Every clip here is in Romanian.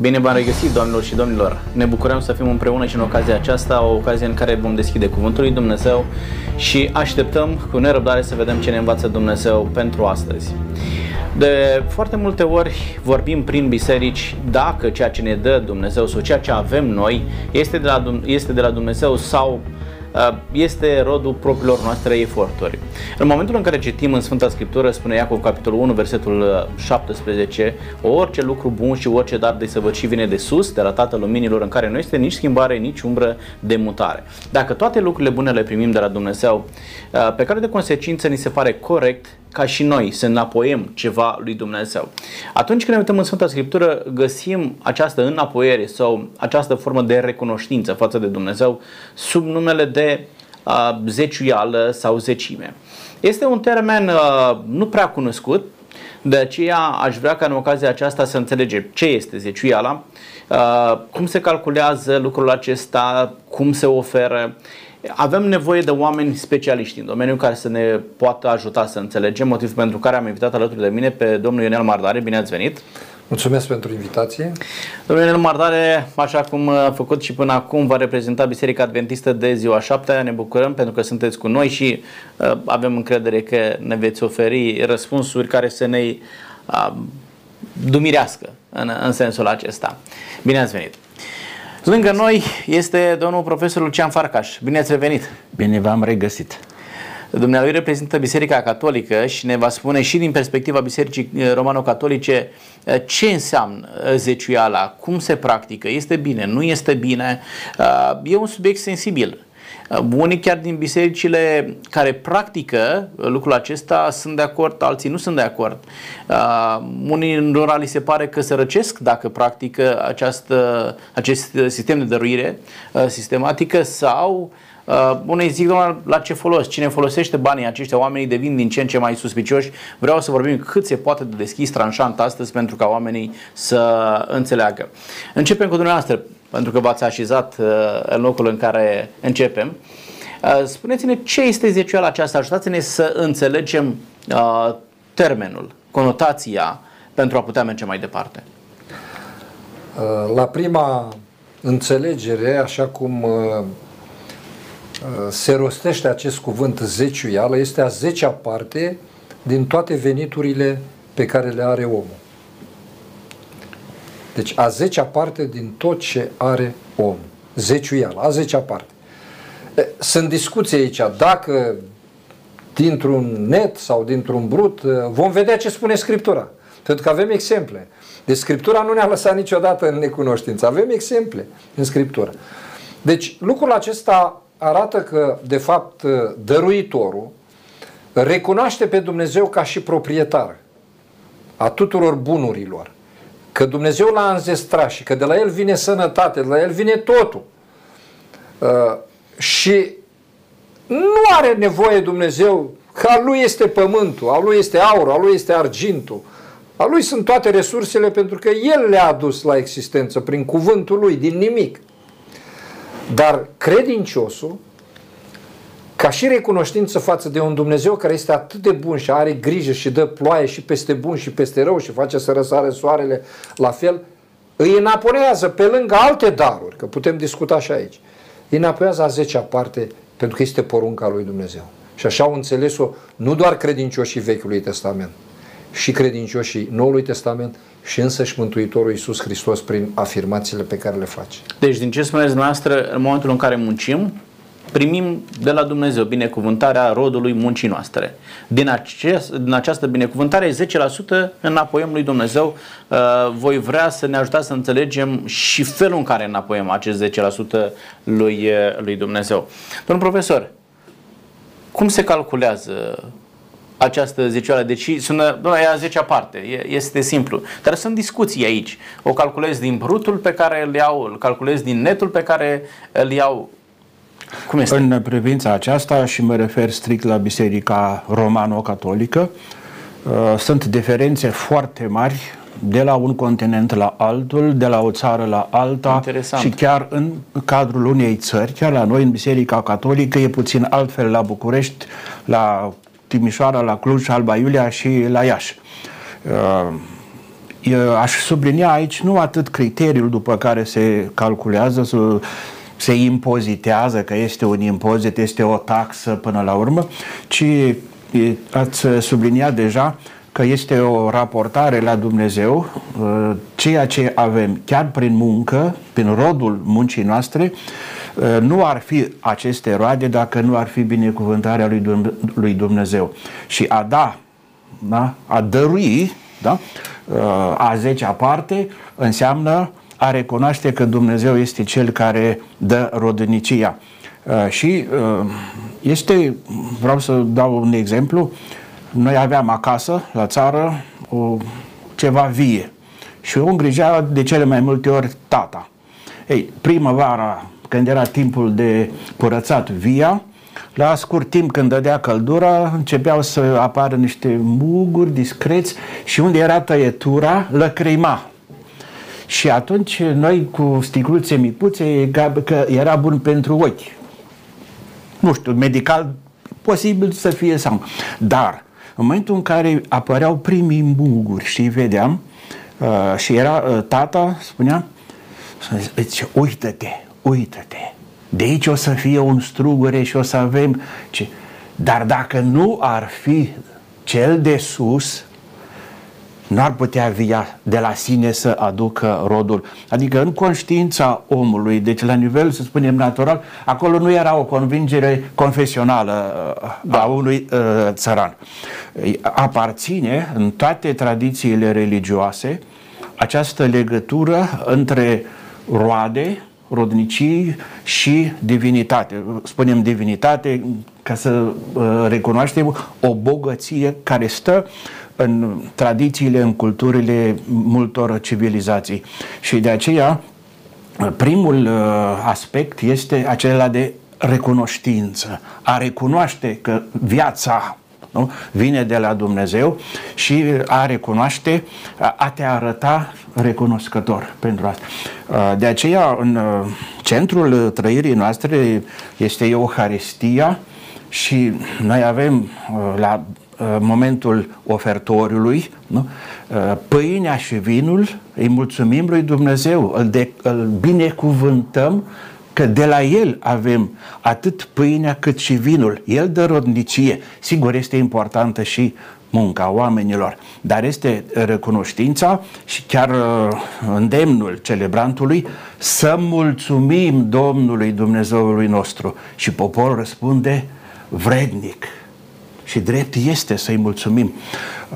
Bine v-am regăsit, doamnelor și domnilor! Ne bucurăm să fim împreună și în ocazia aceasta, o ocazie în care vom deschide Cuvântul lui Dumnezeu și așteptăm cu nerăbdare să vedem ce ne învață Dumnezeu pentru astăzi. De foarte multe ori vorbim prin biserici dacă ceea ce ne dă Dumnezeu sau ceea ce avem noi este de la, este de la Dumnezeu sau Uh, este rodul propriilor noastre eforturi. În momentul în care citim în Sfânta Scriptură, spune Iacov, capitolul 1, versetul 17, uh, orice lucru bun și orice dar de săvârșit vine de sus, de la Tatăl Luminilor, în care nu este nici schimbare, nici umbră de mutare. Dacă toate lucrurile bune le primim de la Dumnezeu, uh, pe care de consecință ni se pare corect ca și noi să înapoiem ceva lui Dumnezeu. Atunci când ne uităm în Sfânta Scriptură, găsim această înapoiere sau această formă de recunoștință față de Dumnezeu sub numele de uh, zeciuială sau zecime. Este un termen uh, nu prea cunoscut, de aceea aș vrea ca în ocazia aceasta să înțelegem ce este zeciuiala, uh, cum se calculează lucrul acesta, cum se oferă avem nevoie de oameni specialiști în domeniu care să ne poată ajuta să înțelegem, motiv pentru care am invitat alături de mine pe domnul Ionel Mardare. Bine ați venit! Mulțumesc pentru invitație. Domnul Ionel Mardare, așa cum a făcut și până acum, va reprezenta Biserica Adventistă de ziua 7 Ne bucurăm pentru că sunteți cu noi și uh, avem încredere că ne veți oferi răspunsuri care să ne uh, dumirească în, în sensul acesta. Bine ați venit! Lângă noi este domnul profesor Lucian Farcaș. Bine ați revenit! Bine v-am regăsit! Dumnealui reprezintă Biserica Catolică și ne va spune și din perspectiva Bisericii eh, Romano-Catolice eh, ce înseamnă eh, zeciuiala, cum se practică, este bine, nu este bine. E un subiect sensibil Uh, unii chiar din bisericile care practică lucrul acesta sunt de acord, alții nu sunt de acord. Uh, unii în li se pare că se răcesc dacă practică această, acest sistem de dăruire uh, sistematică sau Uh, unei zic, doamna, la ce folos? Cine folosește banii aceștia, oamenii devin din ce în ce mai suspicioși. Vreau să vorbim cât se poate de deschis, tranșant astăzi pentru ca oamenii să înțeleagă. Începem cu dumneavoastră pentru că v-ați așezat uh, în locul în care începem. Uh, spuneți-ne ce este zeciuiala aceasta, ajutați-ne să înțelegem uh, termenul, conotația pentru a putea merge mai departe. La prima înțelegere, așa cum se rostește acest cuvânt zeciuială, este a zecea parte din toate veniturile pe care le are omul. Deci a zecea parte din tot ce are om. Zeciuială, a zecea parte. Sunt discuții aici, dacă dintr-un net sau dintr-un brut, vom vedea ce spune Scriptura. Pentru că avem exemple. Deci Scriptura nu ne-a lăsat niciodată în necunoștință. Avem exemple în Scriptură. Deci lucrul acesta arată că, de fapt, dăruitorul recunoaște pe Dumnezeu ca și proprietar a tuturor bunurilor că Dumnezeu l-a înzestrat și că de la el vine sănătate, de la el vine totul. Uh, și nu are nevoie Dumnezeu că al lui este pământul, al lui este aur, al lui este argintul, al lui sunt toate resursele pentru că el le-a adus la existență prin cuvântul lui, din nimic. Dar credinciosul ca și recunoștință față de un Dumnezeu care este atât de bun și are grijă și dă ploaie și peste bun și peste rău și face să răsare soarele la fel, îi înapoiază pe lângă alte daruri, că putem discuta și aici, îi înapoiază a zecea parte pentru că este porunca lui Dumnezeu. Și așa au înțeles-o nu doar credincioșii Vechiului Testament, și credincioșii Noului Testament și însăși Mântuitorul Iisus Hristos prin afirmațiile pe care le face. Deci, din ce spuneți dumneavoastră, în momentul în care muncim, primim de la Dumnezeu binecuvântarea rodului muncii noastre. Din, acest, din această binecuvântare, 10% înapoiem lui Dumnezeu. Uh, voi vrea să ne ajutați să înțelegem și felul în care înapoiem acest 10% lui, uh, lui Dumnezeu. Domnul profesor, cum se calculează această zecioală. Deci sună, doamne, e a zecea parte, este simplu. Dar sunt discuții aici. O calculez din brutul pe care îl iau, îl calculez din netul pe care îl iau. Cum este? În privința aceasta, și mă refer strict la Biserica Romano-Catolică, uh, sunt diferențe foarte mari de la un continent la altul, de la o țară la alta Interesant. și chiar în cadrul unei țări, chiar la noi în Biserica Catolică e puțin altfel la București, la Timișoara, la Cluj, Alba Iulia și la Iași. Uh, aș sublinia aici nu atât criteriul după care se calculează, se impozitează, că este un impozit, este o taxă până la urmă, ci ați subliniat deja că este o raportare la Dumnezeu, uh, ceea ce avem chiar prin muncă, prin rodul muncii noastre, uh, nu ar fi aceste roade dacă nu ar fi binecuvântarea lui Dumnezeu. Și a da, da? a dărui, da? Uh, a zecea parte, înseamnă a recunoaște că Dumnezeu este Cel care dă rodnicia. Și este, vreau să dau un exemplu, noi aveam acasă, la țară, o, ceva vie și o îngrijea de cele mai multe ori tata. Ei, primăvara, când era timpul de curățat via, la scurt timp când dădea căldura, începeau să apară niște muguri discreți și unde era tăietura, lăcrima. Și atunci noi cu sticluțe micuțe, că era bun pentru ochi. Nu știu, medical posibil să fie sau Dar în momentul în care apăreau primii muguri și îi vedeam, uh, și era uh, tata, spunea, zice, uită-te, uită-te, de aici o să fie un strugure și o să avem... Ce... Dar dacă nu ar fi cel de sus, nu ar putea via de la sine să aducă rodul. Adică în conștiința omului, deci la nivel, să spunem, natural, acolo nu era o convingere confesională da. a unui uh, țăran. Aparține în toate tradițiile religioase această legătură între roade, rodnicii și divinitate. Spunem divinitate ca să uh, recunoaștem o bogăție care stă în tradițiile, în culturile multor civilizații. Și de aceea, primul uh, aspect este acela de recunoștință, a recunoaște că viața nu? vine de la Dumnezeu și a recunoaște, a te arăta recunoscător pentru asta. Uh, de aceea, în uh, centrul trăirii noastre este Euharistia și noi avem la Uh, momentul ofertoriului, nu? Uh, pâinea și vinul, îi mulțumim lui Dumnezeu, îl, de, îl binecuvântăm că de la El avem atât pâinea cât și vinul. El dă rodnicie. Sigur, este importantă și munca oamenilor, dar este recunoștința și chiar uh, îndemnul celebrantului să mulțumim Domnului Dumnezeului nostru. Și poporul răspunde vrednic și drept este să-i mulțumim.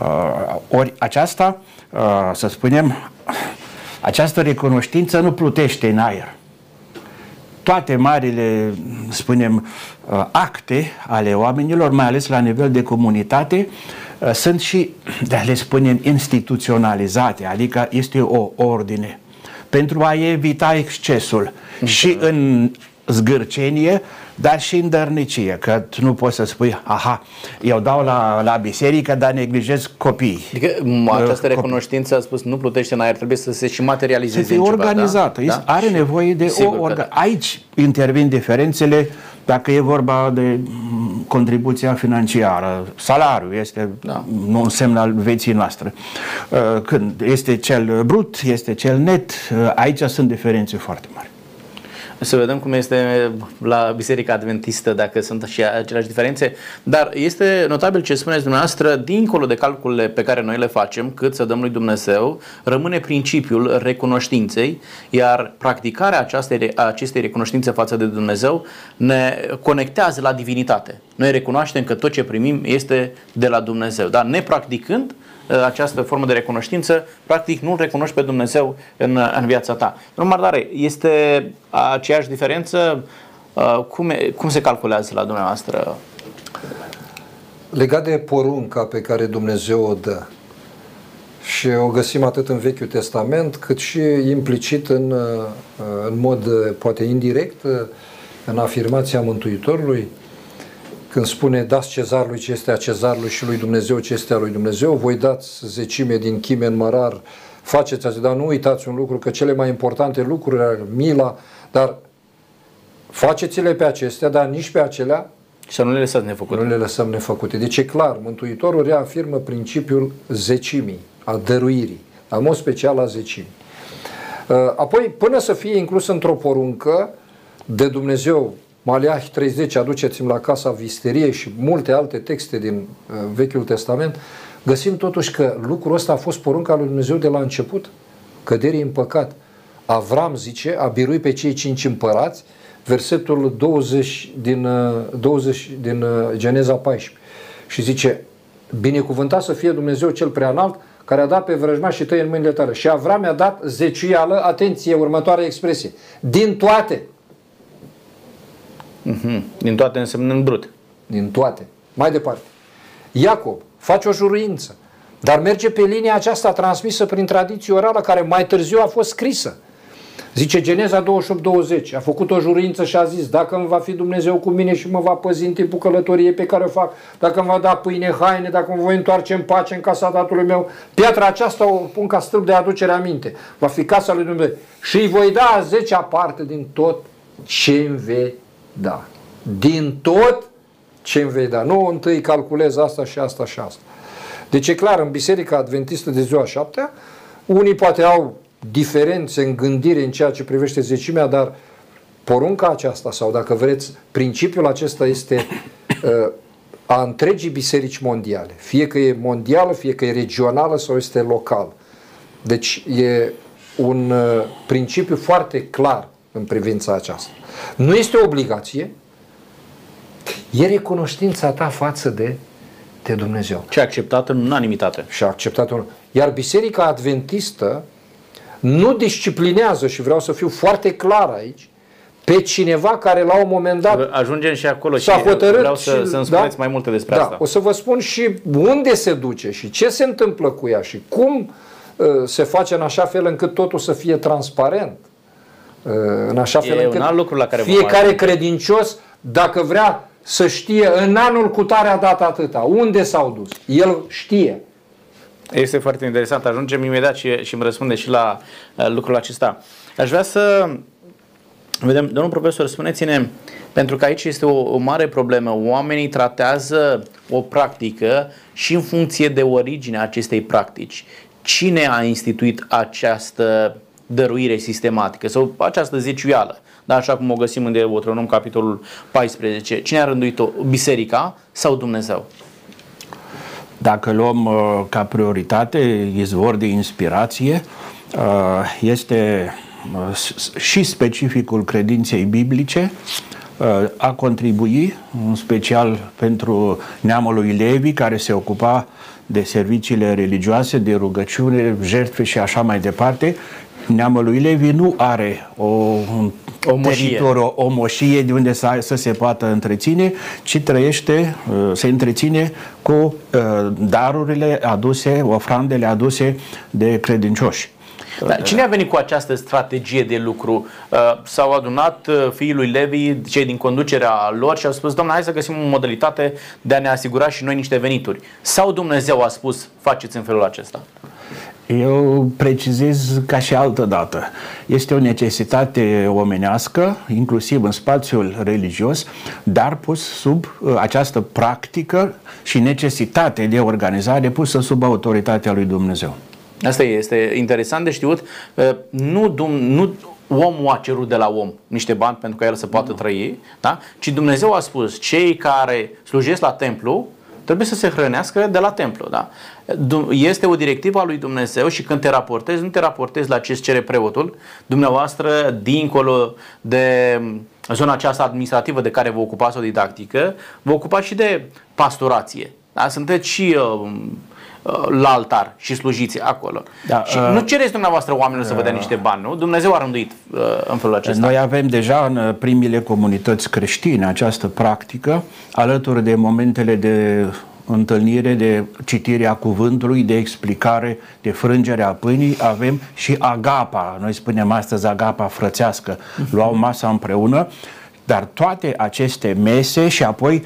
Uh, ori aceasta, uh, să spunem, această recunoștință nu plutește în aer. Toate marile, spunem, uh, acte ale oamenilor, mai ales la nivel de comunitate, uh, sunt și, de le spunem, instituționalizate, adică este o ordine pentru a evita excesul și în zgârcenie, dar și în dărnicie, că tu nu poți să spui, aha, eu dau la, la biserică, dar neglijez copiii. Adică această recunoștință, a spus, nu plutește în aer, trebuie să se și materializeze Să fie organizată, da? are nevoie de Sigur o orga... Da. Aici intervin diferențele dacă e vorba de contribuția financiară, salariul este da. un semn al vieții noastre. Uh, când este cel brut, este cel net, uh, aici sunt diferențe foarte mari. Să vedem cum este la Biserica Adventistă, dacă sunt și aceleași diferențe. Dar este notabil ce spuneți dumneavoastră, dincolo de calculele pe care noi le facem, cât să dăm lui Dumnezeu, rămâne principiul recunoștinței, iar practicarea acestei, acestei recunoștințe față de Dumnezeu ne conectează la divinitate. Noi recunoaștem că tot ce primim este de la Dumnezeu. Dar nepracticând, Uh, această formă de recunoștință, practic nu-L recunoști pe Dumnezeu în, în viața ta. Domnul Mardare, este aceeași diferență? Uh, cum, e, cum se calculează la dumneavoastră? Legat de porunca pe care Dumnezeu o dă, și o găsim atât în Vechiul Testament, cât și implicit în, uh, în mod poate indirect în afirmația Mântuitorului, când spune dați cezarului ce este a cezarului și lui Dumnezeu ce este a lui Dumnezeu, voi dați zecime din chime în mărar, faceți asta, dar nu uitați un lucru, că cele mai importante lucruri, mila, dar faceți-le pe acestea, dar nici pe acelea și să nu le lăsați nefăcute. Nu le lăsăm nefăcute. Deci e clar, Mântuitorul reafirmă principiul zecimii, a dăruirii. în mod special a zecimii. Uh, apoi, până să fie inclus într-o poruncă de Dumnezeu, Maleah 30, aduceți-mi la casa visteriei și multe alte texte din uh, Vechiul Testament, găsim totuși că lucrul ăsta a fost porunca lui Dumnezeu de la început, căderii în păcat. Avram zice, a biruit pe cei cinci împărați, versetul 20 din, 20 uh, din Geneza 14. Și zice, binecuvântat să fie Dumnezeu cel preanalt, care a dat pe vrăjmași și tăi în mâinile tale. Și Avram i-a dat zeciuială, atenție, următoarea expresie, din toate. Mm-hmm. Din toate însemnând brut. Din toate. Mai departe. Iacob face o juruință, dar merge pe linia aceasta transmisă prin tradiție orală, care mai târziu a fost scrisă. Zice Geneza 28-20, a făcut o jurință și a zis, dacă îmi va fi Dumnezeu cu mine și mă va păzi în timpul călătoriei pe care o fac, dacă îmi va da pâine, haine, dacă mă voi întoarce în pace în casa tatălui meu, piatra aceasta o pun ca stâlp de aducere aminte. Va fi casa lui Dumnezeu. Și îi voi da a zecea parte din tot ce îmi vei da. Din tot ce îmi vei da. Nu întâi calculez asta și asta și asta. Deci e clar, în Biserica Adventistă de ziua șaptea, unii poate au diferențe în gândire în ceea ce privește zecimea, dar porunca aceasta sau dacă vreți, principiul acesta este uh, a întregii biserici mondiale. Fie că e mondială, fie că e regională sau este local. Deci e un uh, principiu foarte clar în privința aceasta. Nu este o obligație, e recunoștința ta față de, de Dumnezeu. Ce acceptat în unanimitate. Și acceptat în Iar Biserica Adventistă nu disciplinează, și vreau să fiu foarte clar aici, pe cineva care la un moment dat ajungem și acolo și hotărât vreau să, și, să-mi spuneți da? mai multe despre da, asta. O să vă spun și unde se duce și ce se întâmplă cu ea și cum uh, se face în așa fel încât totul să fie transparent. Uh, în așa fel e încât un alt lucru la care fiecare credincios, dacă vrea să știe în anul cu tare a dat atâta, unde s-au dus, el știe. Este foarte interesant. Ajungem imediat și, și îmi răspunde și la uh, lucrul acesta. Aș vrea să vedem, domnul profesor, spuneți-ne, pentru că aici este o, o mare problemă. Oamenii tratează o practică și în funcție de originea acestei practici. Cine a instituit această dăruire sistematică sau această zeciuială? Da, așa cum o găsim în Deuteronom, capitolul 14. Cine a rânduit-o? Biserica sau Dumnezeu? Dacă luăm uh, ca prioritate izvor de inspirație, uh, este uh, și specificul credinței biblice, a contribui, în special pentru neamul lui Levi, care se ocupa de serviciile religioase, de rugăciune, jertfe și așa mai departe. Neamul lui Levi nu are o, un o moșie. teritoriu, o moșie de unde să, să se poată întreține, ci trăiește, uh, se întreține cu uh, darurile aduse, ofrandele aduse de credincioși. Dar cine a venit cu această strategie de lucru? Uh, s-au adunat fiii lui Levi, cei din conducerea lor și au spus, domnule, hai să găsim o modalitate de a ne asigura și noi niște venituri. Sau Dumnezeu a spus, faceți în felul acesta? Eu precizez ca și altă dată. Este o necesitate omenească, inclusiv în spațiul religios, dar pus sub uh, această practică și necesitate de organizare pusă sub autoritatea lui Dumnezeu. Asta este interesant de știut. Uh, nu, nu omul a cerut de la om niște bani pentru ca el să poată trăi, da? ci Dumnezeu a spus, cei care slujesc la templu trebuie să se hrănească de la templu. Da? Este o directivă a lui Dumnezeu și când te raportezi, nu te raportezi la ce îți cere preotul. Dumneavoastră, dincolo de zona aceasta administrativă de care vă ocupați o didactică, vă ocupați și de pastorație. Da? Sunteți și uh, uh, la altar și slujiți acolo. Da, și uh, nu cereți dumneavoastră oamenilor uh, să vă dea niște bani, nu? Dumnezeu a rânduit uh, în felul acesta. Noi avem deja în uh, primile comunități creștine această practică, alături de momentele de întâlnire de citire a cuvântului, de explicare, de frângere a pâinii, avem și agapa, noi spunem astăzi agapa frățească, luau masa împreună, dar toate aceste mese și apoi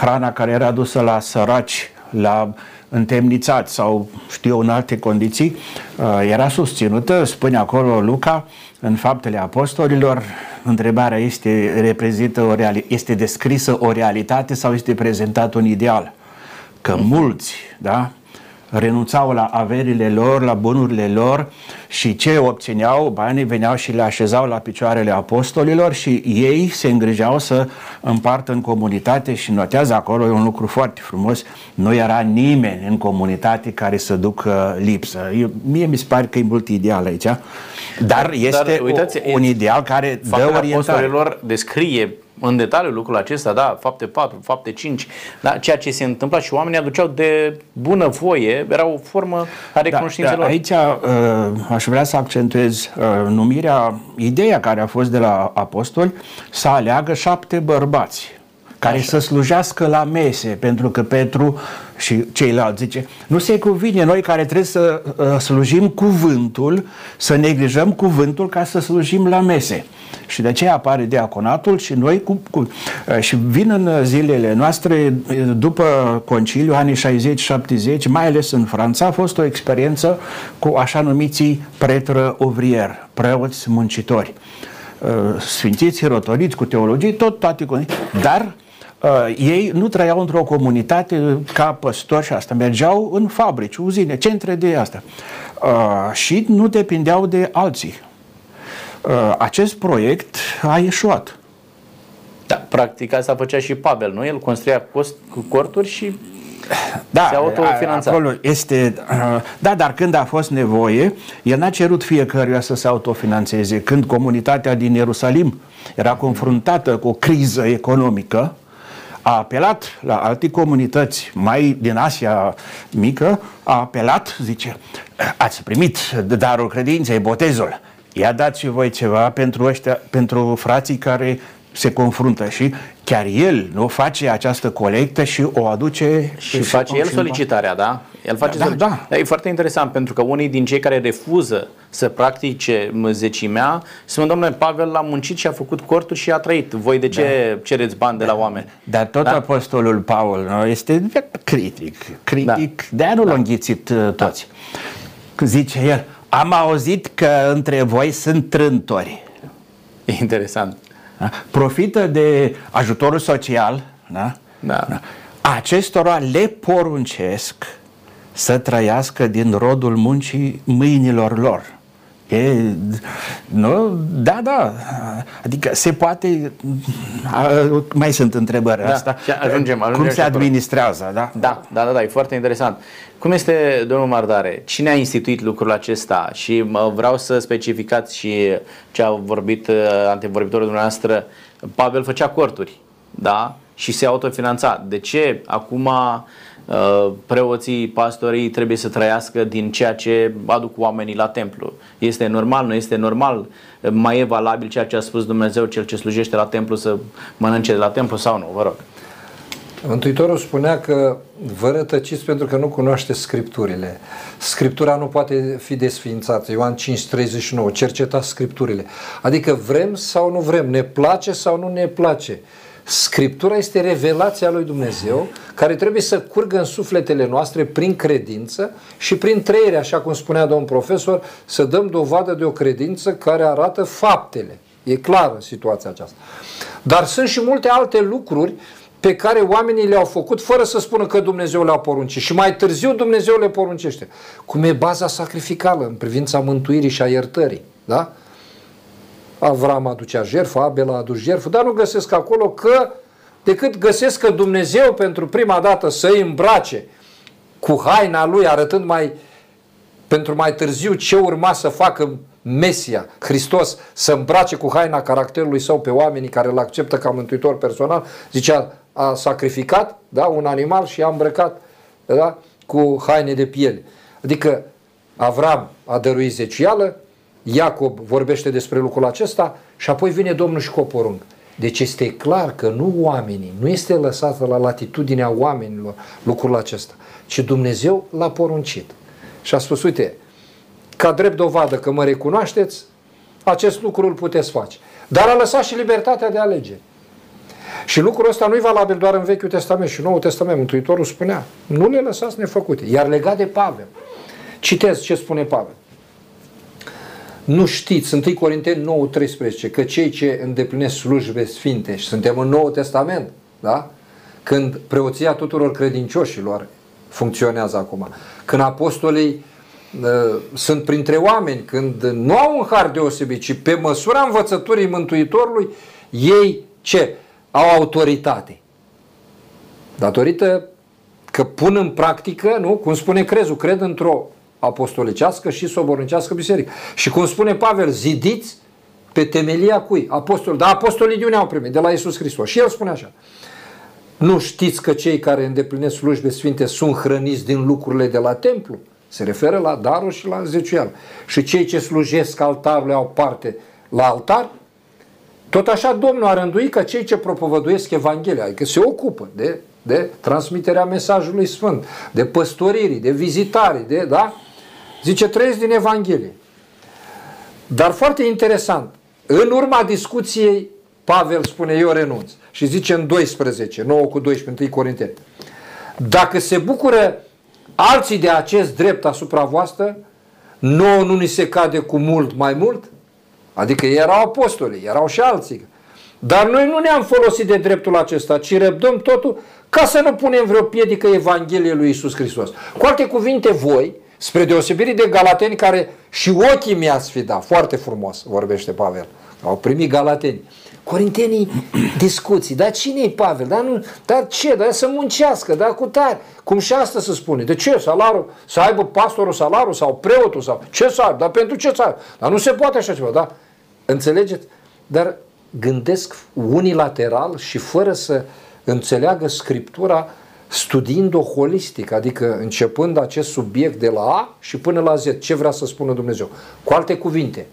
hrana care era dusă la săraci, la întemnițați sau știu eu în alte condiții, uh, era susținută, spune acolo Luca, în faptele apostolilor, întrebarea este, reprezintă o reali- este descrisă o realitate sau este prezentat un ideal? Că mulți, da, renunțau la averile lor, la bunurile lor și ce obțineau, banii veneau și le așezau la picioarele apostolilor și ei se îngrijeau să împartă în comunitate și notează acolo, e un lucru foarte frumos, nu era nimeni în comunitate care să ducă lipsă. Eu, mie mi se pare că e mult ideal aici, dar este dar, uitați, un ideal care dă orientare. apostolilor descrie în detaliu lucrul acesta, da, fapte 4, fapte 5, da, ceea ce se întâmpla și oamenii aduceau de bună voie, era o formă a recunoștințelor. Da, da, aici uh, aș vrea să accentuez uh, numirea, ideea care a fost de la apostoli să aleagă șapte bărbați care Așa. să slujească la mese, pentru că Petru și ceilalți zice, nu se cuvine noi care trebuie să uh, slujim cuvântul, să neglijăm cuvântul ca să slujim la mese. Și de aceea apare diaconatul și noi cu, cu, uh, și vin în zilele noastre uh, după conciliu, anii 60-70, mai ales în Franța, a fost o experiență cu așa numiții pretră ovrier, preoți muncitori. Uh, sfințiți, rotoriți, cu teologie, tot toate, dar Uh, ei nu trăiau într-o comunitate ca păstori și asta. Mergeau în fabrici, uzine, centre de asta. Uh, și nu depindeau de alții. Uh, acest proiect a ieșuat. Da, practic asta făcea și Pavel, nu? El construia cost, cu corturi și da, se autofinanța. Acolo este, uh, da, dar când a fost nevoie, el n-a cerut fiecăruia să se autofinanțeze. Când comunitatea din Ierusalim era confruntată cu o criză economică, a apelat la alte comunități mai din Asia mică, a apelat, zice, ați primit darul credinței, botezul, ia dați și voi ceva pentru, ăștia, pentru frații care se confruntă și chiar el nu face această colectă și o aduce și face el solicitarea, da? El face da, solicitarea. Da, da. E foarte interesant pentru că unii din cei care refuză să practice zecimea spun, domnule, Pavel l-a muncit și a făcut corturi și a trăit. Voi de ce da. cereți bani da. de la oameni? Dar tot da? apostolul Paul nu, este critic. Critic. Da. De-aia nu da. l-au înghițit uh, toți. Da. Zice el, am auzit că între voi sunt trântori. Interesant. Da? Profită de ajutorul social, da? Da. Da. acestora le poruncesc să trăiască din rodul muncii mâinilor lor. E, nu? Da, da. Adică se poate. Mai sunt întrebări da, asta. Ajungem, ajungem Cum se administrează, da? Da, da, da, da, e foarte interesant. Cum este, domnul Mardare? Cine a instituit lucrul acesta? Și vreau să specificați și ce a vorbit uh, antevorbitorul dumneavoastră. Pavel făcea corturi, da? Și se autofinanța. De ce acum uh, preoții, pastorii trebuie să trăiască din ceea ce aduc oamenii la templu? Este normal, nu este normal? Mai e valabil ceea ce a spus Dumnezeu, cel ce slujește la templu să mănânce de la templu sau nu? Vă rog. Mântuitorul spunea că vă rătăciți pentru că nu cunoașteți Scripturile. Scriptura nu poate fi desființată. Ioan 5:39. Cercetați Scripturile. Adică vrem sau nu vrem, ne place sau nu ne place. Scriptura este revelația lui Dumnezeu care trebuie să curgă în sufletele noastre prin credință și prin trăire, așa cum spunea domn profesor, să dăm dovadă de o credință care arată faptele. E clară situația aceasta. Dar sunt și multe alte lucruri pe care oamenii le-au făcut fără să spună că Dumnezeu le-a poruncit. Și mai târziu Dumnezeu le poruncește. Cum e baza sacrificală în privința mântuirii și a iertării. Da? Avram aducea jertfă, Abel a adus jertfă, dar nu găsesc acolo că decât găsesc că Dumnezeu pentru prima dată să îi îmbrace cu haina lui, arătând mai pentru mai târziu ce urma să facă Mesia, Hristos, să îmbrace cu haina caracterului său pe oamenii care îl acceptă ca mântuitor personal, zicea, a sacrificat da, un animal și a îmbrăcat da, cu haine de piele. Adică Avram a dăruit zecială, Iacob vorbește despre lucrul acesta și apoi vine Domnul și cu o poruncă. Deci este clar că nu oamenii, nu este lăsată la latitudinea oamenilor lucrul acesta, ci Dumnezeu l-a poruncit. Și a spus, uite, ca drept dovadă că mă recunoașteți, acest lucru îl puteți face. Dar a lăsat și libertatea de alegere. Și lucrul ăsta nu e valabil doar în Vechiul Testament și Noul Testament. Mântuitorul spunea, nu le lăsați nefăcute. Iar legat de Pavel, citez ce spune Pavel. Nu știți, 1 Corinteni 9, 13, că cei ce îndeplinesc slujbe sfinte și suntem în Noul Testament, da? când preoția tuturor credincioșilor funcționează acum. Când apostolii uh, sunt printre oameni, când nu au un har deosebit, ci pe măsura învățăturii Mântuitorului, ei ce? Au autoritate. Datorită că pun în practică, nu? Cum spune Crezul, cred într-o apostolicească și sobornicească biserică. Și cum spune Pavel, zidiți pe temelia cui? Apostol. Dar apostolii de unde au primit? De la Isus Hristos. Și el spune așa. Nu știți că cei care îndeplinesc slujbe sfinte sunt hrăniți din lucrurile de la templu? Se referă la darul și la zeciuială. Și cei ce slujesc altarului au parte la altar? Tot așa Domnul a rânduit că cei ce propovăduiesc Evanghelia, adică se ocupă de, de transmiterea mesajului sfânt, de păstoririi, de vizitare, de, da? Zice, trăiesc din Evanghelie. Dar foarte interesant, în urma discuției, Pavel spune, eu renunț. Și zice în 12, 9 cu 12, 1 Corinteni. Dacă se bucură alții de acest drept asupra voastră, nouă nu ni se cade cu mult mai mult? Adică erau apostoli, erau și alții. Dar noi nu ne-am folosit de dreptul acesta, ci răbdăm totul ca să nu punem vreo piedică Evangheliei lui Isus Hristos. Cu alte cuvinte, voi, spre deosebire de galateni care și ochii mi-ați fi dat, foarte frumos vorbește Pavel, au primit galateni. Corintenii discuții, dar cine e Pavel? Dar, nu, dar ce? Dar să muncească, dar cu tare. Cum și asta se spune. De ce? Salarul, să aibă pastorul salarul sau preotul sau ce să aibă? Dar pentru ce să aibă? Dar nu se poate așa ceva, da? Înțelegeți? Dar gândesc unilateral și fără să înțeleagă Scriptura studiind-o holistic, adică începând acest subiect de la A și până la Z. Ce vrea să spună Dumnezeu? Cu alte cuvinte,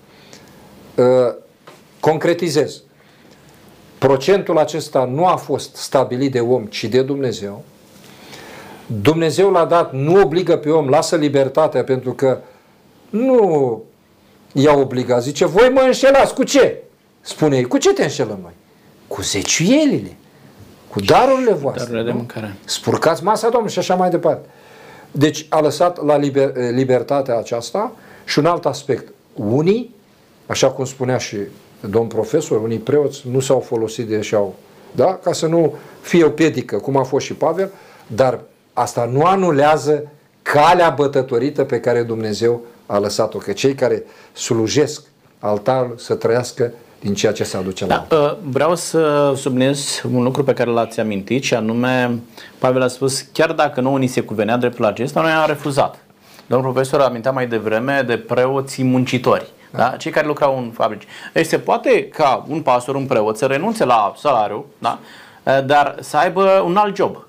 uh, concretizez. Procentul acesta nu a fost stabilit de om, ci de Dumnezeu. Dumnezeu l-a dat, nu obligă pe om, lasă libertatea pentru că nu i-a obligat. Zice, voi mă înșelați. Cu ce? Spune ei, cu ce te înșelăm noi? Cu zeciuielile, cu darurile voastre. Darurile de mâncare. Spurcați masa Domnului și așa mai departe. Deci a lăsat la liber, libertatea aceasta și un alt aspect. Unii, așa cum spunea și domn profesor, unii preoți nu s-au folosit de și-au, da? ca să nu fie o piedică, cum a fost și Pavel, dar asta nu anulează calea bătătorită pe care Dumnezeu a lăsat-o, că cei care slujesc altarul să trăiască din ceea ce se aduce la da, uh, Vreau să subliniez un lucru pe care l-ați amintit și anume, Pavel a spus, chiar dacă nouă ni se cuvenea dreptul acesta, noi am refuzat. Domnul profesor amintea mai devreme de preoții muncitori. Da? Cei care lucrau în fabrici. Deci se poate ca un pastor, un preot să renunțe la salariu, da? dar să aibă un alt job.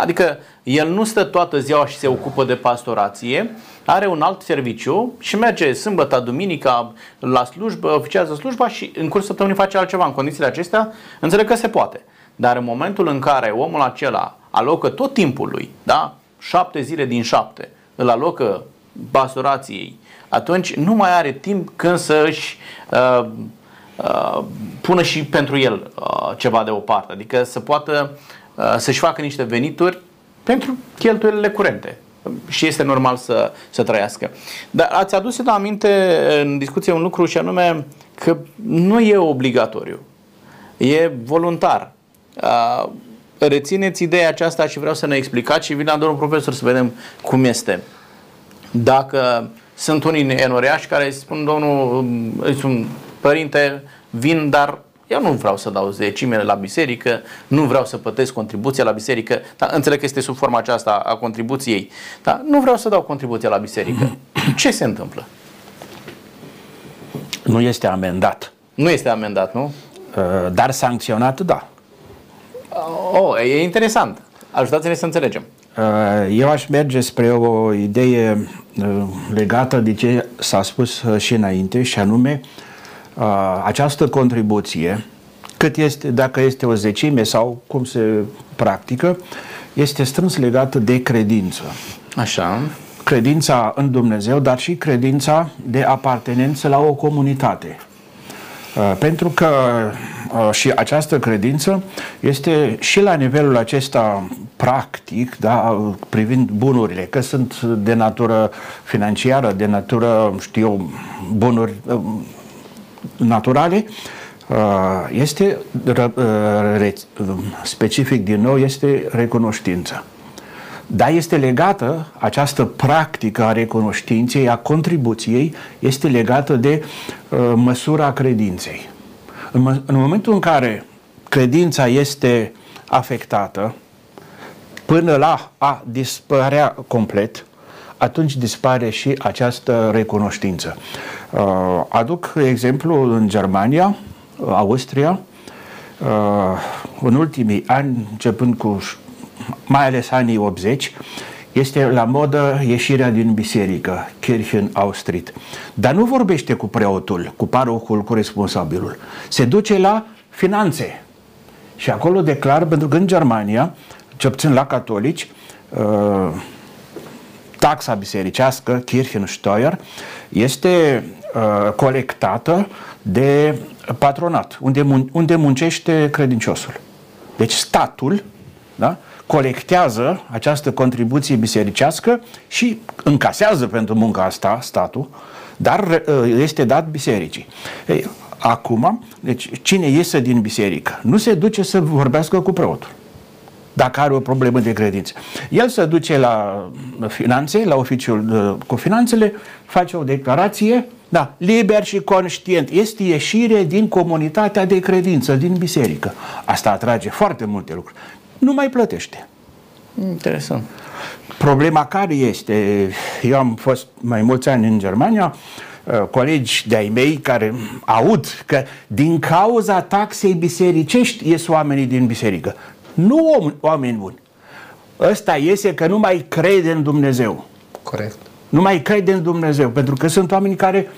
Adică el nu stă toată ziua și se ocupă de pastorație, are un alt serviciu și merge sâmbătă, duminica la slujbă, oficiază slujba și în cursul săptămânii face altceva. În condițiile acestea, înțeleg că se poate. Dar în momentul în care omul acela alocă tot timpul lui, da? șapte zile din șapte, îl alocă pastorației, atunci nu mai are timp când să își uh, uh, pună și pentru el uh, ceva deoparte. Adică să poată uh, să-și facă niște venituri pentru cheltuielile curente. Și este normal să, să trăiască. Dar ați adus la aminte în discuție un lucru și anume că nu e obligatoriu. E voluntar. Uh, rețineți ideea aceasta și vreau să ne explicați și vin la domnul profesor să vedem cum este. Dacă sunt unii enoriași care spun, domnul, îi spun, părinte, vin, dar eu nu vreau să dau zecimele la biserică, nu vreau să plătesc contribuția la biserică, dar înțeleg că este sub forma aceasta a contribuției, dar nu vreau să dau contribuția la biserică. Ce se întâmplă? Nu este amendat. Nu este amendat, nu? Uh, dar sancționat, da. Oh, e interesant. Ajutați-ne să înțelegem. Uh, eu aș merge spre o idee uh, legată de ce s-a spus și înainte, și anume această contribuție, cât este, dacă este o zecime sau cum se practică, este strâns legată de credință. Așa. Credința în Dumnezeu, dar și credința de apartenență la o comunitate. Pentru că și această credință este și la nivelul acesta practic, da, privind bunurile, că sunt de natură financiară, de natură, știu, bunuri naturale, uh, este uh, specific din nou, este recunoștința. Dar este legată, această practică a recunoștinței, a contribuției, este legată de uh, măsura credinței. În, mă, în momentul în care credința este afectată, până la a dispărea complet, atunci dispare și această recunoștință. Uh, aduc exemplu în Germania, Austria, uh, în ultimii ani, începând cu mai ales anii 80, este la modă ieșirea din biserică, Kirchen Austrit. Dar nu vorbește cu preotul, cu parohul, cu responsabilul. Se duce la finanțe. Și acolo declar, pentru că în Germania, ce puțin la catolici, uh, taxa bisericească, Kirchensteuer, este uh, colectată de patronat, unde, mun- unde muncește credinciosul. Deci statul da, colectează această contribuție bisericească și încasează pentru munca asta statul, dar uh, este dat bisericii. Ei, acum, deci cine iese din biserică nu se duce să vorbească cu preotul dacă are o problemă de credință. El se duce la finanțe, la oficiul uh, cu finanțele, face o declarație, da, liber și conștient. Este ieșire din comunitatea de credință, din biserică. Asta atrage foarte multe lucruri. Nu mai plătește. Interesant. Problema care este? Eu am fost mai mulți ani în Germania, uh, colegi de-ai mei care aud că din cauza taxei bisericești ies oamenii din biserică. Nu om, oameni buni. Ăsta iese că nu mai crede în Dumnezeu. Corect. Nu mai crede în Dumnezeu, pentru că sunt oameni care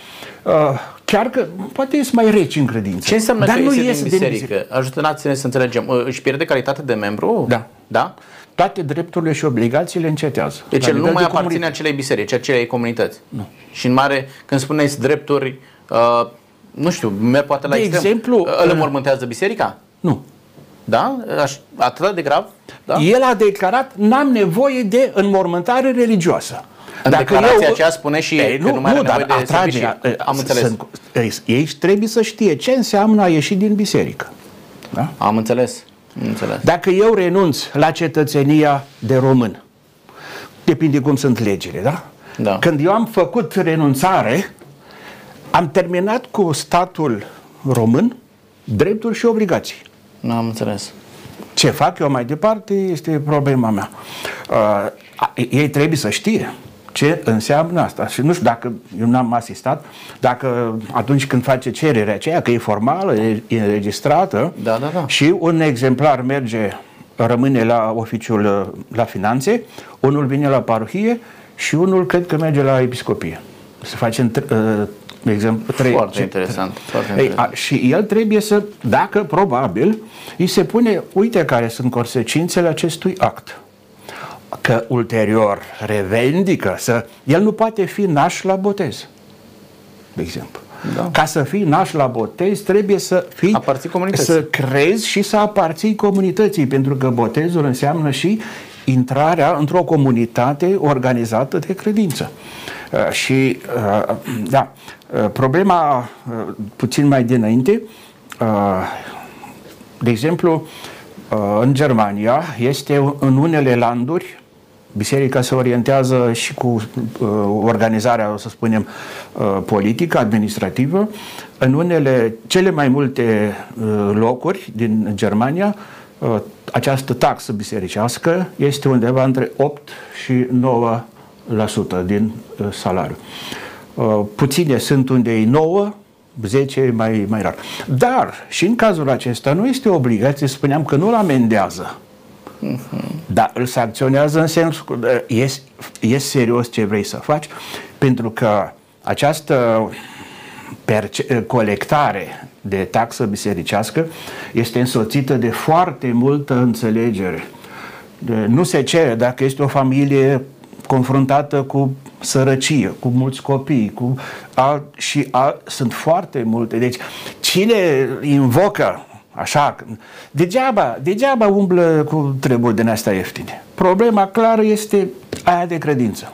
uh, chiar că poate sunt mai reci în credință. Ce înseamnă dar că nu iese ies din biserică? Ajută-ne să înțelegem. Uh, Își pierde calitatea de membru? Da. Da? Toate drepturile și obligațiile încetează. Deci La el nu nivel mai de aparține comunitate. acelei biserici, acelei comunități. Nu. Și în mare, când spuneți drepturi, uh, nu știu, merg poate la De extrem. exemplu, Uh, îl uh, înmormântează biserica? Nu. Da? Aș, atât de grav? Da? El a declarat, n-am nevoie de înmormântare religioasă. În declarația aceea spune și Ei, că nu, nu mai are nu, dar nevoie de atrage, servicii. Am înțeles. Sunt, ei trebuie să știe ce înseamnă a ieși din biserică. Da? Am înțeles. Am înțeles. Dacă eu renunț la cetățenia de român, depinde cum sunt legile, da? Da. Când eu am făcut renunțare, am terminat cu statul român drepturi și obligații. Nu am înțeles. Ce fac eu mai departe este problema mea. Uh, a- ei trebuie să știe ce înseamnă asta. Și nu știu dacă, eu n-am asistat, dacă atunci când face cererea aceea, că e formală, e, e înregistrată Da, da, da. și un exemplar merge, rămâne la oficiul, uh, la finanțe, unul vine la parohie și unul cred că merge la episcopie. Se face în, tr- uh, de exemplu, trei, Foarte ce- interesant, foarte Ei, interesant. a, și el trebuie să, dacă probabil, îi se pune, uite care sunt consecințele acestui act. Că ulterior revendică să, el nu poate fi naș la botez, de exemplu. Da. Ca să fii naș la botez, trebuie să fii, Aparții comunității. să crezi și să aparții comunității, pentru că botezul înseamnă și intrarea într-o comunitate organizată de credință. Uh, și, uh, da, uh, problema uh, puțin mai dinainte, uh, de exemplu, uh, în Germania este în unele landuri Biserica se orientează și cu uh, organizarea, o să spunem, uh, politică, administrativă. În unele, cele mai multe uh, locuri din Germania, uh, această taxă bisericească este undeva între 8 și 9% din uh, salariu. Uh, puține sunt unde e 9, 10 e mai, mai rar. Dar și în cazul acesta nu este obligație, spuneam că nu-l amendează. Dar îl sancționează în sensul că e, e serios ce vrei să faci, pentru că această perce- colectare de taxă bisericească este însoțită de foarte multă înțelegere. De- Nu se cere dacă este o familie confruntată cu sărăcie, cu mulți copii, cu alt, și alt, sunt foarte multe. Deci, cine invocă Așa, degeaba, degeaba umblă cu treburi din astea ieftine. Problema clară este aia de credință.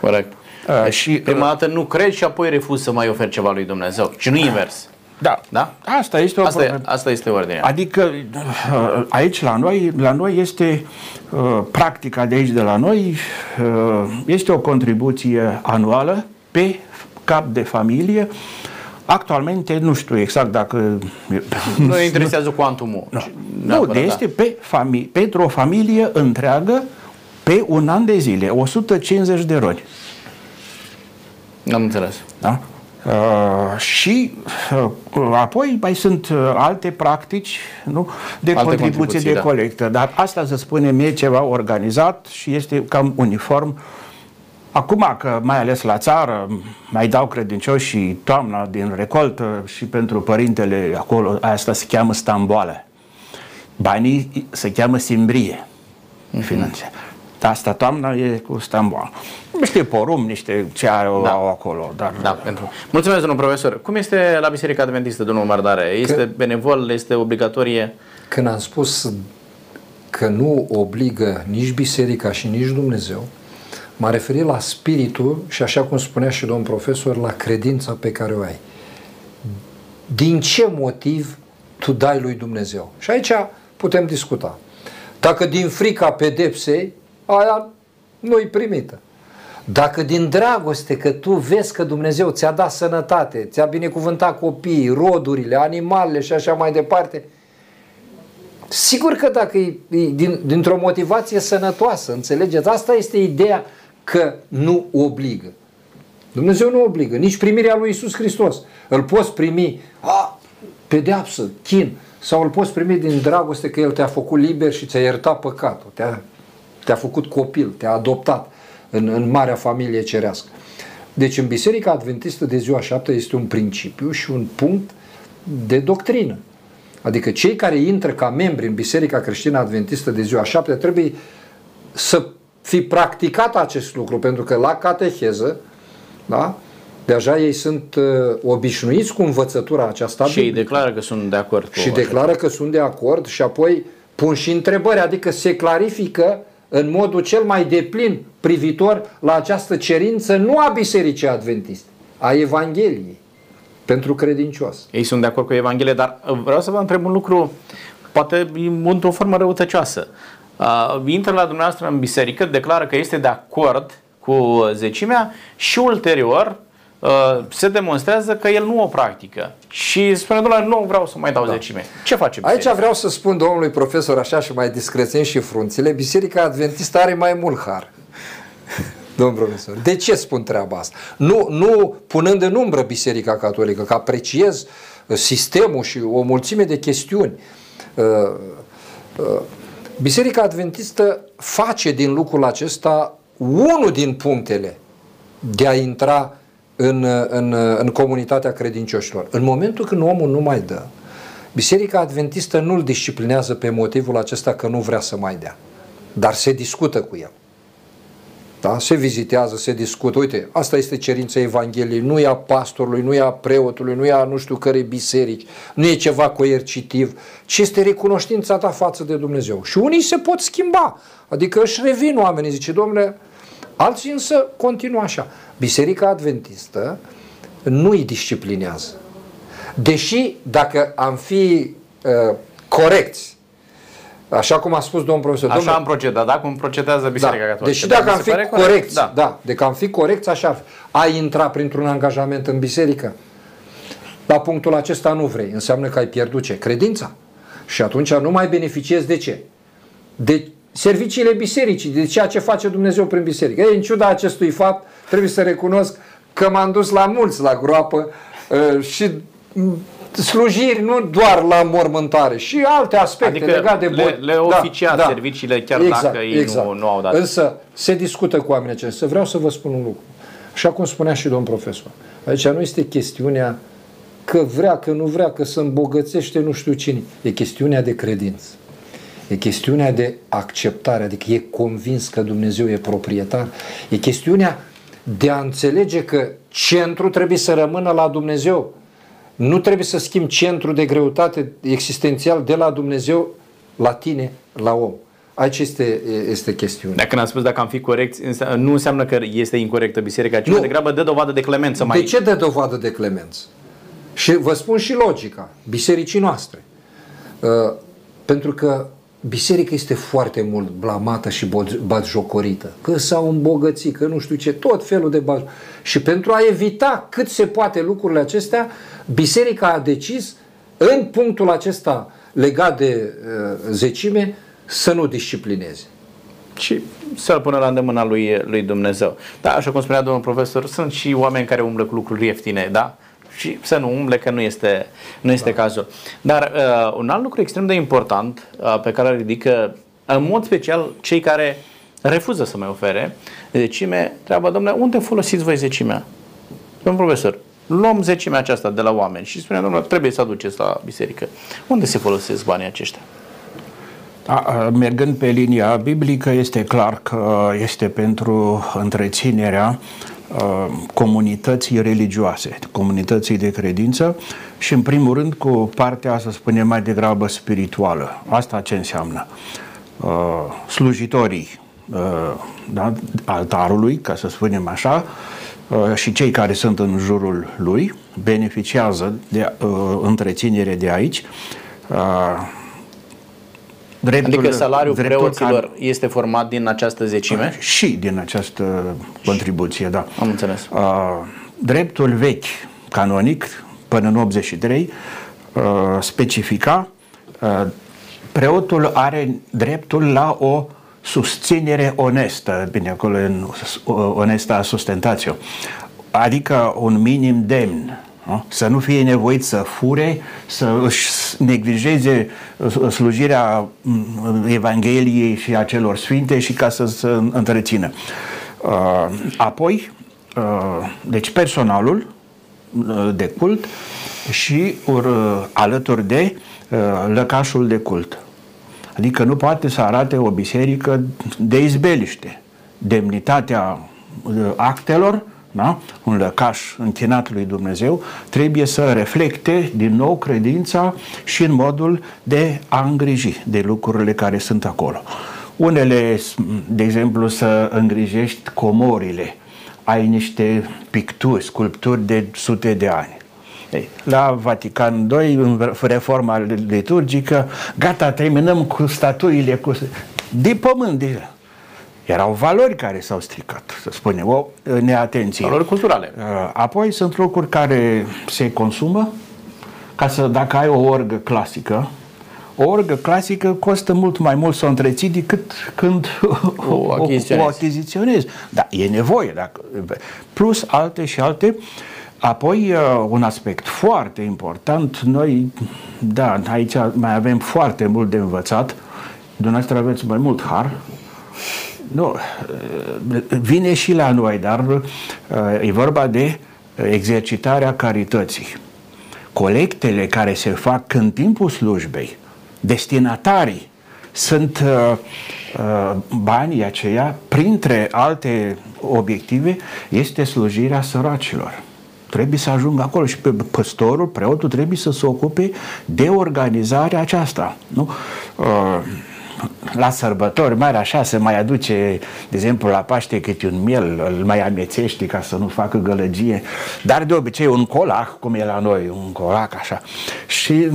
Corect. Uh, și, Prima dată nu crezi și apoi refuzi să mai oferi ceva lui Dumnezeu. Și nu invers. Da. da? Asta este o asta, problemă. e, asta este ordinea. Adică uh, aici la noi, la noi este uh, practica de aici de la noi, uh, este o contribuție anuală pe cap de familie. Actualmente nu știu exact dacă... Nu ne interesează cuantumul. Nu, nu de este pe fami- pentru o familie întreagă pe un an de zile, 150 de roni. Am înțeles. Da? Uh, și uh, apoi mai sunt uh, alte practici nu? de Alte contribuție contribuții, de da. colectă, dar asta să spunem e ceva organizat și este cam uniform. Acum că mai ales la țară mai dau credincioși și toamna din recoltă și pentru părintele acolo, asta se cheamă stamboală. Banii se cheamă simbrie. Mm-hmm. Asta toamna e cu stamboală. Niște porum, niște ce au, Da. au acolo. Dar Da, pentru. Mulțumesc, domnul profesor. Cum este la Biserica Adventistă, domnul Mardare? Este Că- benevol, este obligatorie? Când am spus că nu obligă nici biserica și nici Dumnezeu, m-a referit la spiritul și așa cum spunea și domn profesor, la credința pe care o ai. Din ce motiv tu dai lui Dumnezeu? Și aici putem discuta. Dacă din frica pedepsei, aia nu-i primită. Dacă din dragoste că tu vezi că Dumnezeu ți-a dat sănătate, ți-a binecuvântat copiii, rodurile, animalele și așa mai departe, Sigur că dacă e, e din, dintr-o motivație sănătoasă, înțelegeți? Asta este ideea că nu obligă. Dumnezeu nu obligă, nici primirea lui Isus Hristos. Îl poți primi, a, pedeapsă, chin, sau îl poți primi din dragoste că El te-a făcut liber și ți-a iertat păcatul, te-a, te-a făcut copil, te-a adoptat în, în marea familie cerească. Deci în Biserica Adventistă de ziua șapte este un principiu și un punct de doctrină. Adică cei care intră ca membri în Biserica Creștină Adventistă de ziua șapte trebuie să fi practicat acest lucru, pentru că la cateheză, da, deja ei sunt uh, obișnuiți cu învățătura aceasta Și ei biblică declară că sunt de acord cu și declară că sunt de acord și apoi pun și întrebări, adică se clarifică în modul cel mai deplin privitor la această cerință nu a Bisericii Adventiste, a Evangheliei pentru credincios. Ei sunt de acord cu Evanghelia, dar uh, vreau să vă întreb un lucru, poate într-o formă răutăcioasă. Uh, intră la dumneavoastră în biserică, declară că este de acord cu zecimea și ulterior uh, se demonstrează că el nu o practică. Și spune, domnule, nu vreau să mai dau da. zecime. Ce face biserica? Aici vreau să spun domnului profesor așa și mai discrețen și frunțile, Biserica Adventistă are mai mult har. Domnul profesor, de ce spun treaba asta? Nu, nu punând în umbră Biserica Catolică, că apreciez uh, sistemul și o mulțime de chestiuni. Uh, uh, Biserica Adventistă face din lucrul acesta unul din punctele de a intra în, în, în comunitatea credincioșilor. În momentul când omul nu mai dă, Biserica Adventistă nu-l disciplinează pe motivul acesta că nu vrea să mai dea, dar se discută cu el. Da? Se vizitează, se discută. Uite, asta este cerința Evangheliei, nu e a pastorului, nu e a preotului, nu e a nu știu care biserici, nu e ceva coercitiv, ci este recunoștința ta față de Dumnezeu. Și unii se pot schimba, adică își revin oamenii, zice, domnule, alții însă continuă așa. Biserica Adventistă nu îi disciplinează. Deși, dacă am fi uh, corecți, Așa cum a spus domnul profesor. Așa domnule, am procedat, da? Cum procedează Biserica da. Catolică. Deși Dar dacă mi am se fi pare corecți, Da. da. dacă am fi corecți, așa ar fi. Ai intrat printr-un angajament în biserică? La punctul acesta nu vrei. Înseamnă că ai pierdut ce? Credința. Și atunci nu mai beneficiezi de ce? De serviciile bisericii, de ceea ce face Dumnezeu prin biserică. Ei, în ciuda acestui fapt, trebuie să recunosc că m-am dus la mulți la groapă uh, și mm, slujiri nu doar la mormântare, și alte aspecte Adică legate de le- bot- le oficiați serviciile chiar dacă ei nu- nu au dat. Însă se discută cu oamenii aceștia. Vreau să vă spun un lucru. Așa cum spunea și domn profesor. Aici nu este chestiunea că vrea, că nu vrea, că se îmbogățește nu știu cine. E chestiunea de credință. E chestiunea de acceptare, adică e convins că Dumnezeu e proprietar. E chestiunea de a înțelege că centrul trebuie să rămână la Dumnezeu. Nu trebuie să schimbi centrul de greutate existențial de la Dumnezeu la tine, la om. Aici este, este chestiunea. Dacă n-am spus dacă am fi corecți, înse- nu înseamnă că este incorrectă biserica, ci Nu. mai degrabă dă dovadă de clemență mai... De ce dă dovadă de clemență? Și vă spun și logica bisericii noastre. Uh, pentru că biserica este foarte mult blamată și batjocorită, că s-au îmbogățit, că nu știu ce, tot felul de bat. Și pentru a evita cât se poate lucrurile acestea, biserica a decis în punctul acesta legat de uh, zecime să nu disciplineze. Și să-l pună la îndemâna lui, lui Dumnezeu. Da, așa cum spunea domnul profesor, sunt și oameni care umblă cu lucruri ieftine, da? Și să nu umble, că nu este, nu este da. cazul. Dar uh, un alt lucru extrem de important uh, pe care îl ridică în mod special cei care refuză să mai ofere zecime, treaba, domnule, unde folosiți voi zecimea? Domnul profesor, luăm zecimea aceasta de la oameni și spunea, domnule, trebuie să aduceți la biserică. Unde se folosesc banii aceștia? A, mergând pe linia biblică, este clar că este pentru întreținerea Uh, comunității religioase, comunității de credință și în primul rând cu partea, să spunem, mai degrabă spirituală. Asta ce înseamnă? Uh, slujitorii uh, da, altarului, ca să spunem așa, și cei care sunt în jurul lui beneficiază de întreținere de aici Dreptul, adică salariul dreptul preoților can... este format din această zecime? Și din această contribuție, da. Am înțeles. Uh, dreptul vechi, canonic, până în 83, uh, specifica uh, preotul are dreptul la o susținere onestă, bine, acolo în onesta sustentație, adică un minim demn nu? Să nu fie nevoit să fure, să își neglijeze slujirea mm, Evangheliei și a celor sfinte și ca să se întrețină. Uh, apoi, uh, deci personalul uh, de cult și alături de lăcașul de cult. Adică nu poate să arate o biserică de izbeliște. Demnitatea actelor da? un lăcaș închinat lui Dumnezeu, trebuie să reflecte din nou credința și în modul de a îngriji de lucrurile care sunt acolo. Unele, de exemplu, să îngrijești comorile, ai niște picturi, sculpturi de sute de ani. La Vatican II, în reforma liturgică, gata, terminăm cu statuile, cu... de pământ, de erau valori care s-au stricat, să spunem, o neatenție. Valori culturale. Uh, apoi sunt lucruri care se consumă, ca să, dacă ai o orgă clasică, o orgă clasică costă mult mai mult să o întreții decât când o achiziționezi. O, o achiziționezi. Da, e nevoie. Dacă, plus alte și alte. Apoi, uh, un aspect foarte important, noi, da, aici mai avem foarte mult de învățat. Dumneavoastră aveți mai mult har, nu, vine și la noi, dar uh, e vorba de exercitarea carității. Colectele care se fac în timpul slujbei, destinatarii, sunt uh, uh, banii aceia, printre alte obiective, este slujirea săracilor. Trebuie să ajungă acolo și pe păstorul, preotul, trebuie să se ocupe de organizarea aceasta. Nu? Uh, la sărbători mari așa se mai aduce, de exemplu la Paște câte un miel, îl mai amețește ca să nu facă gălăgie, dar de obicei un colac, cum e la noi, un colac așa. Și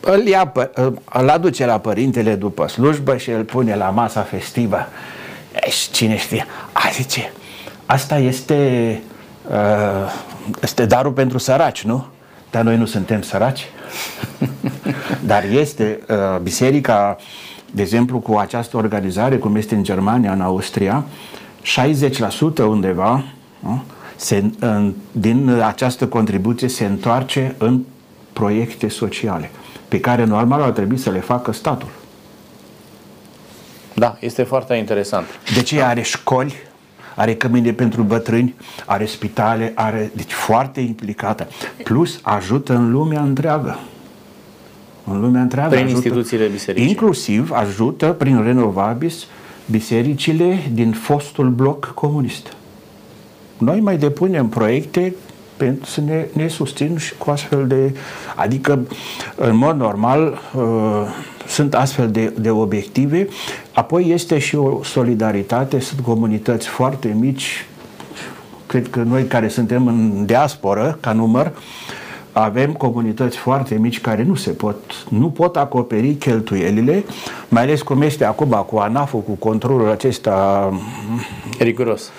îl, ia, îl aduce la părintele după slujbă și îl pune la masa festivă. Și cine știe? A, zice, asta este, uh, este darul pentru săraci, nu? Dar noi nu suntem săraci. Dar este uh, biserica, de exemplu, cu această organizare, cum este în Germania, în Austria, 60% undeva nu? Se, în, din această contribuție se întoarce în proiecte sociale, pe care normal ar trebui să le facă statul. Da, este foarte interesant. De ce are școli are cămine pentru bătrâni, are spitale, are, deci foarte implicată. Plus ajută în lumea întreagă. În lumea întreagă. Prin ajută, instituțiile bisericii. Inclusiv ajută prin Renovabis bisericile din fostul bloc comunist. Noi mai depunem proiecte pentru să ne, ne susțin și cu astfel de... Adică, în mod normal, uh, sunt astfel de, de obiective. Apoi este și o solidaritate, sunt comunități foarte mici, cred că noi care suntem în diasporă, ca număr, avem comunități foarte mici care nu se pot, nu pot acoperi cheltuielile, mai ales cum este acum cu ANAF-ul, cu controlul acesta Riguros.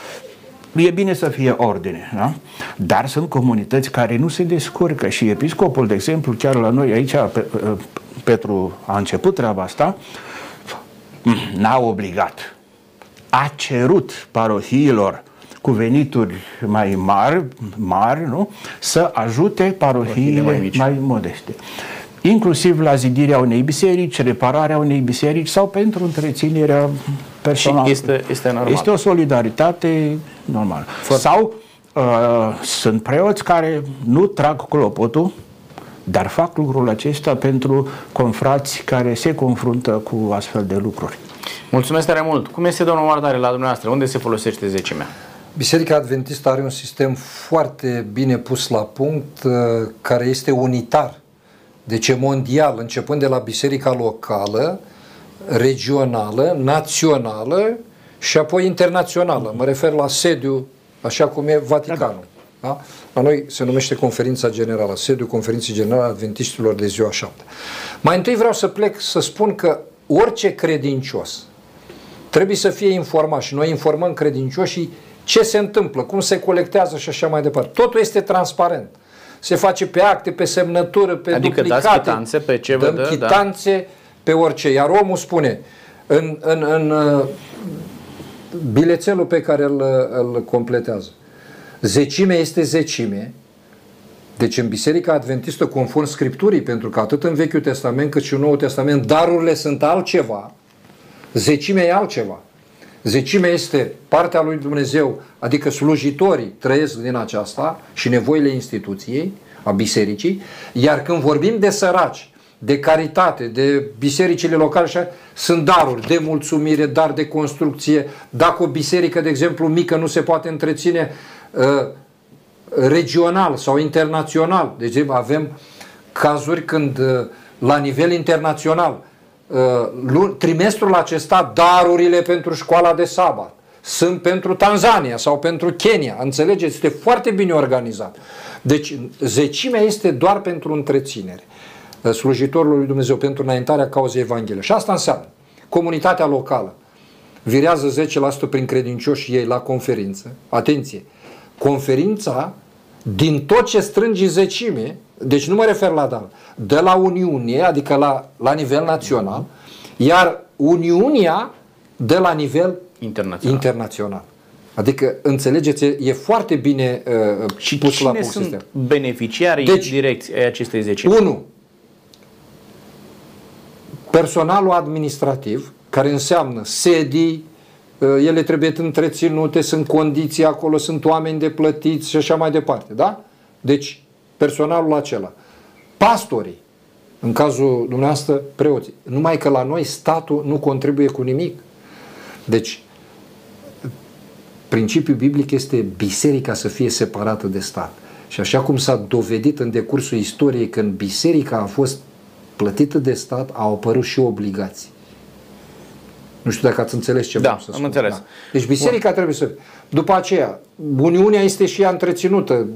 E bine să fie ordine, da? dar sunt comunități care nu se descurcă și episcopul, de exemplu, chiar la noi aici, Petru a început treaba asta, n-a obligat, a cerut parohiilor cu venituri mai mari, mari nu? să ajute parohiile mai, mici. mai modeste. Inclusiv la zidirea unei biserici, repararea unei biserici sau pentru întreținerea personală. Și este, este normal. Este o solidaritate normală. Foarte. Sau uh, sunt preoți care nu trag clopotul, dar fac lucrul acesta pentru confrați care se confruntă cu astfel de lucruri. Mulțumesc tare mult. Cum este, domnul Mardare, la dumneavoastră? Unde se folosește zecimea? Biserica Adventistă are un sistem foarte bine pus la punct, uh, care este unitar. Deci e mondial, începând de la biserica locală, regională, națională și apoi internațională. Mă refer la sediu, așa cum e Vaticanul. Da? La noi se numește conferința generală, sediul conferinței generale a adventiștilor de ziua 7. Mai întâi vreau să plec să spun că orice credincios trebuie să fie informat și noi informăm credincioșii ce se întâmplă, cum se colectează și așa mai departe. Totul este transparent. Se face pe acte, pe semnătură, pe adică duplicate. Dați chitanțe pe ce dăm vă dă, chitanțe da. pe orice. Iar omul spune, în, în, în uh, bilețelul pe care îl, îl completează, zecime este zecime, deci în Biserica Adventistă, conform Scripturii, pentru că atât în Vechiul Testament cât și în Noul Testament, darurile sunt altceva, zecimea e altceva. Zecimea este partea lui Dumnezeu, adică slujitorii trăiesc din aceasta și nevoile instituției, a bisericii, iar când vorbim de săraci, de caritate, de bisericile locale, așa, sunt daruri de mulțumire, dar de construcție. Dacă o biserică, de exemplu, mică nu se poate întreține uh, regional sau internațional, de exemplu, avem cazuri când uh, la nivel internațional Uh, trimestrul acesta darurile pentru școala de sabat sunt pentru Tanzania sau pentru Kenya. Înțelegeți? Este foarte bine organizat. Deci zecimea este doar pentru întreținere uh, slujitorului lui Dumnezeu, pentru înaintarea cauzei Evangheliei. Și asta înseamnă comunitatea locală virează 10% prin credincioși ei la conferință. Atenție! Conferința, din tot ce strânge zecime, deci nu mă refer la dar, de la Uniune, adică la, la nivel național, iar Uniunea de la nivel internațional. internațional. Adică, înțelegeți, e foarte bine uh, și pus cine la punct sunt sistem. beneficiarii deci, direcți ai acestei zecimi? 1. Personalul administrativ, care înseamnă sedii, uh, ele trebuie întreținute, sunt condiții acolo, sunt oameni de plătiți și așa mai departe, da? Deci, personalul acela. Pastorii, în cazul dumneavoastră, preoții. Numai că la noi statul nu contribuie cu nimic. Deci, principiul biblic este biserica să fie separată de stat. Și așa cum s-a dovedit în decursul istoriei când biserica a fost plătită de stat, au apărut și obligații. Nu știu dacă ați înțeles ce da, vreau să spun. am înțeles. Da. Deci biserica Bun. trebuie să... După aceea, Uniunea este și ea întreținută,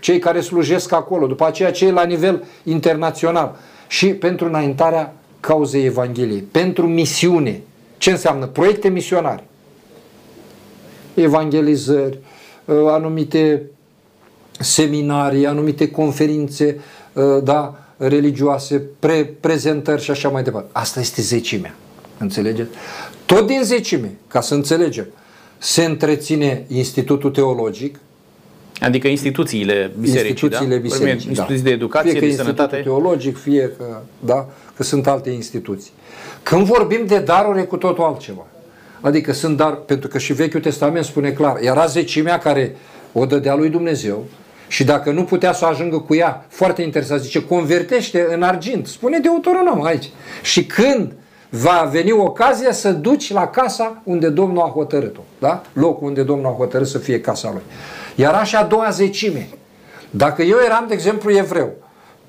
cei care slujesc acolo, după aceea cei la nivel internațional și pentru înaintarea cauzei Evangheliei, pentru misiune. Ce înseamnă? Proiecte misionare. Evangelizări, ă, anumite seminarii, anumite conferințe ă, da, religioase, pre, prezentări și așa mai departe. Asta este zecimea. Înțelegeți? Tot din zecime, ca să înțelegem, se întreține Institutul Teologic, Adică instituțiile bisericii, instituțiile da? bisericii, instituții da. de educație, fie că de sănătate. teologic, fie că, da, că sunt alte instituții. Când vorbim de daruri, e cu totul altceva. Adică sunt dar, pentru că și Vechiul Testament spune clar, era zecimea care o dădea lui Dumnezeu și dacă nu putea să ajungă cu ea, foarte interesant, zice, convertește în argint. Spune Deuteronom aici. Și când va veni ocazia să duci la casa unde Domnul a hotărât-o. Da? Locul unde Domnul a hotărât să fie casa lui. Iar așa a doua zecime. Dacă eu eram, de exemplu, evreu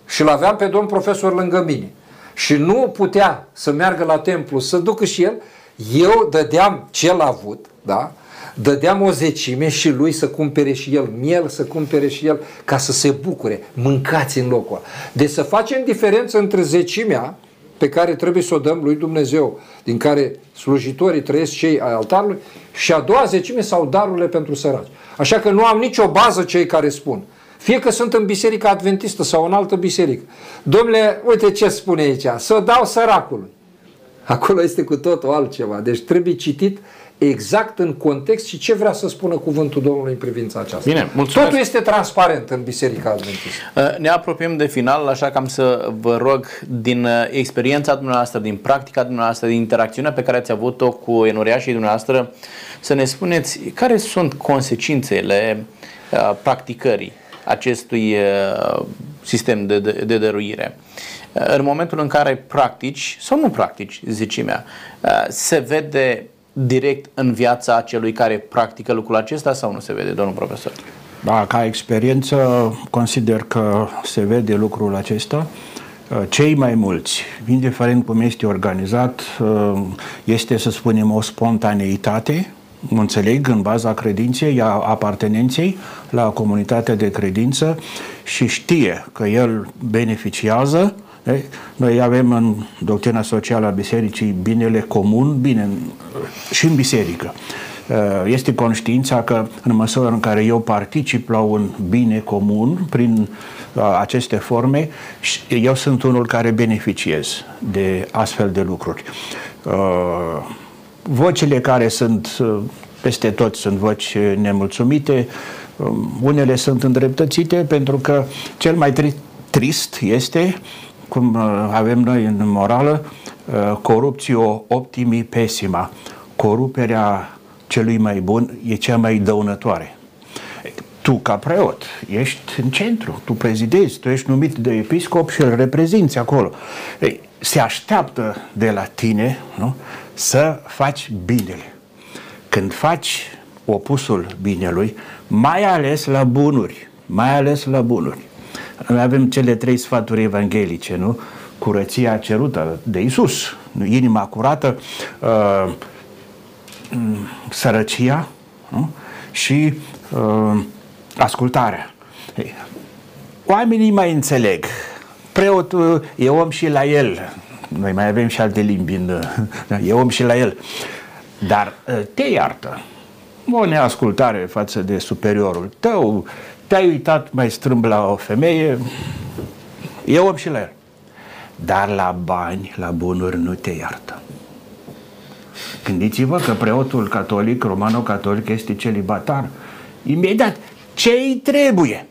și l aveam pe domn profesor lângă mine și nu putea să meargă la templu, să ducă și el, eu dădeam ce l-a avut, da? dădeam o zecime și lui să cumpere și el miel, să cumpere și el ca să se bucure. Mâncați în locul ăla. Deci să facem diferență între zecimea pe care trebuie să o dăm lui Dumnezeu, din care slujitorii trăiesc cei ai altarului, și a doua zecime sau darurile pentru săraci. Așa că nu am nicio bază cei care spun. Fie că sunt în biserica adventistă sau în altă biserică. Domnule, uite ce spune aici, să o dau săracului. Acolo este cu totul altceva. Deci trebuie citit exact în context și ce vrea să spună cuvântul Domnului în privința aceasta. Bine, mulțumesc. Totul este transparent în Biserica Adventistă. Uh, ne apropiem de final, așa că am să vă rog din uh, experiența dumneavoastră, din practica dumneavoastră, din interacțiunea pe care ați avut-o cu enoriașii dumneavoastră, să ne spuneți care sunt consecințele uh, practicării acestui sistem de, de, de dăruire. În momentul în care practici, sau nu practici, zicimea, se vede direct în viața celui care practică lucrul acesta sau nu se vede, domnul profesor? Da, ca experiență consider că se vede lucrul acesta. Cei mai mulți, indiferent cum este organizat, este, să spunem, o spontaneitate, înțeleg, în baza credinței, a apartenenței la comunitatea de credință și știe că el beneficiază noi avem în doctrina socială a bisericii binele comun, bine și în biserică. Uh, este conștiința că în măsura în care eu particip la un bine comun prin uh, aceste forme, eu sunt unul care beneficiez de astfel de lucruri. Uh, vocile care sunt peste tot sunt voci nemulțumite, um, unele sunt îndreptățite pentru că cel mai trist este cum uh, avem noi în morală, uh, corupțio optimi pessima. Coruperea celui mai bun e cea mai dăunătoare. Tu, ca preot, ești în centru, tu prezidezi, tu ești numit de episcop și îl reprezinți acolo. Ei, se așteaptă de la tine nu? să faci binele. Când faci opusul binelui, mai ales la bunuri, mai ales la bunuri, noi avem cele trei sfaturi evanghelice, nu? Curăția cerută de Isus, inima curată, uh, sărăcia nu? și uh, ascultarea. Oamenii mai înțeleg. Preotul e om și la el. Noi mai avem și alte limbi. În, e om și la el. Dar uh, te iartă. O neascultare față de superiorul tău, te-ai uitat mai strâmb la o femeie, e om și la el. Dar la bani, la bunuri nu te iartă. Gândiți-vă că preotul catolic, romano-catolic, este celibatar. Imediat, ce îi trebuie?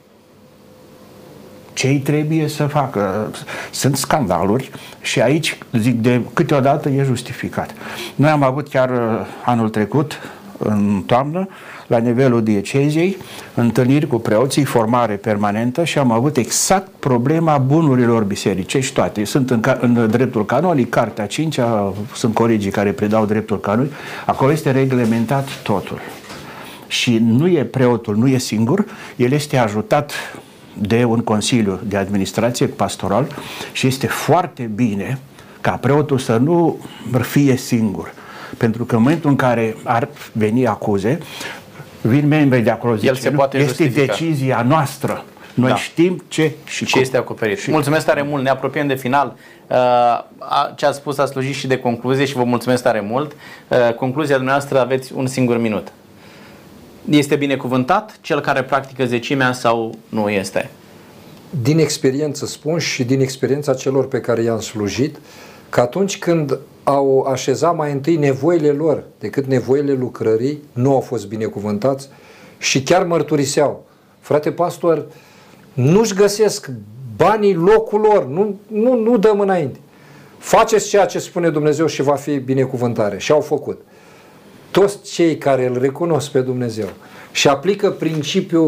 ce îi trebuie să facă. Sunt scandaluri și aici, zic, de câteodată e justificat. Noi am avut chiar uh, anul trecut, în toamnă, la nivelul diecezei, întâlniri cu preoții, formare permanentă și am avut exact problema bunurilor bisericești toate. Sunt în, în dreptul canonic, cartea 5 sunt colegii care predau dreptul canonic, acolo este reglementat totul. Și nu e preotul, nu e singur, el este ajutat de un consiliu de administrație pastoral și este foarte bine ca preotul să nu fie singur. Pentru că în momentul în care ar veni acuze, vin membrii de acolo, zice, El se poate este justifica. decizia noastră. Noi da. știm ce și ce cum. este acoperit. Și... Mulțumesc tare mult, ne apropiem de final. Uh, ce ați spus a slujit și de concluzie și vă mulțumesc tare mult. Uh, concluzia dumneavoastră aveți un singur minut. Este binecuvântat cel care practică zecimea sau nu este? Din experiență spun și din experiența celor pe care i-am slujit, că atunci când au așezat mai întâi nevoile lor decât nevoile lucrării, nu au fost binecuvântați și chiar mărturiseau. Frate pastor, nu-și găsesc banii locul lor, nu, nu, nu dăm înainte. Faceți ceea ce spune Dumnezeu și va fi binecuvântare. Și au făcut. Toți cei care îl recunosc pe Dumnezeu și aplică principiul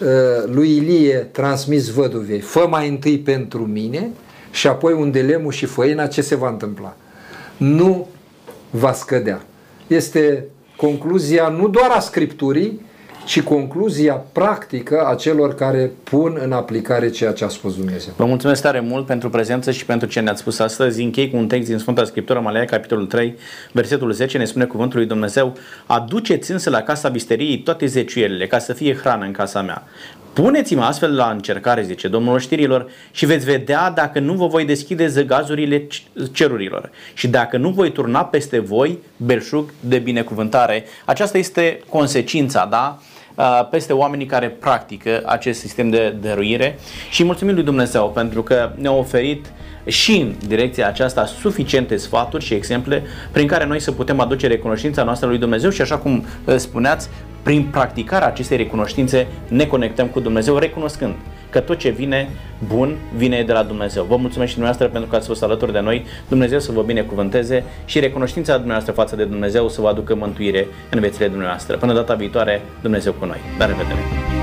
uh, lui Ilie transmis văduvei, fă mai întâi pentru mine și apoi unde lemul și făina, ce se va întâmpla? Nu va scădea. Este concluzia nu doar a Scripturii, și concluzia practică a celor care pun în aplicare ceea ce a spus Dumnezeu. Vă mulțumesc tare mult pentru prezență și pentru ce ne-ați spus astăzi. Închei cu un text din Sfânta Scriptură, Malea, capitolul 3, versetul 10, ne spune cuvântul lui Dumnezeu, aduceți însă la casa bisteriei toate zeciuielile, ca să fie hrană în casa mea. Puneți-mă astfel la încercare, zice Domnul oștirilor, și veți vedea dacă nu vă voi deschide zăgazurile cerurilor și dacă nu voi turna peste voi belșug de binecuvântare. Aceasta este consecința, da? peste oamenii care practică acest sistem de dăruire și mulțumim lui Dumnezeu pentru că ne-a oferit și în direcția aceasta suficiente sfaturi și exemple prin care noi să putem aduce recunoștința noastră lui Dumnezeu și așa cum spuneați, prin practicarea acestei recunoștințe ne conectăm cu Dumnezeu recunoscând că tot ce vine bun vine de la Dumnezeu. Vă mulțumesc și dumneavoastră pentru că ați fost alături de noi. Dumnezeu să vă binecuvânteze și recunoștința dumneavoastră față de Dumnezeu să vă aducă mântuire în viețile dumneavoastră. Până data viitoare, Dumnezeu cu noi. La revedere!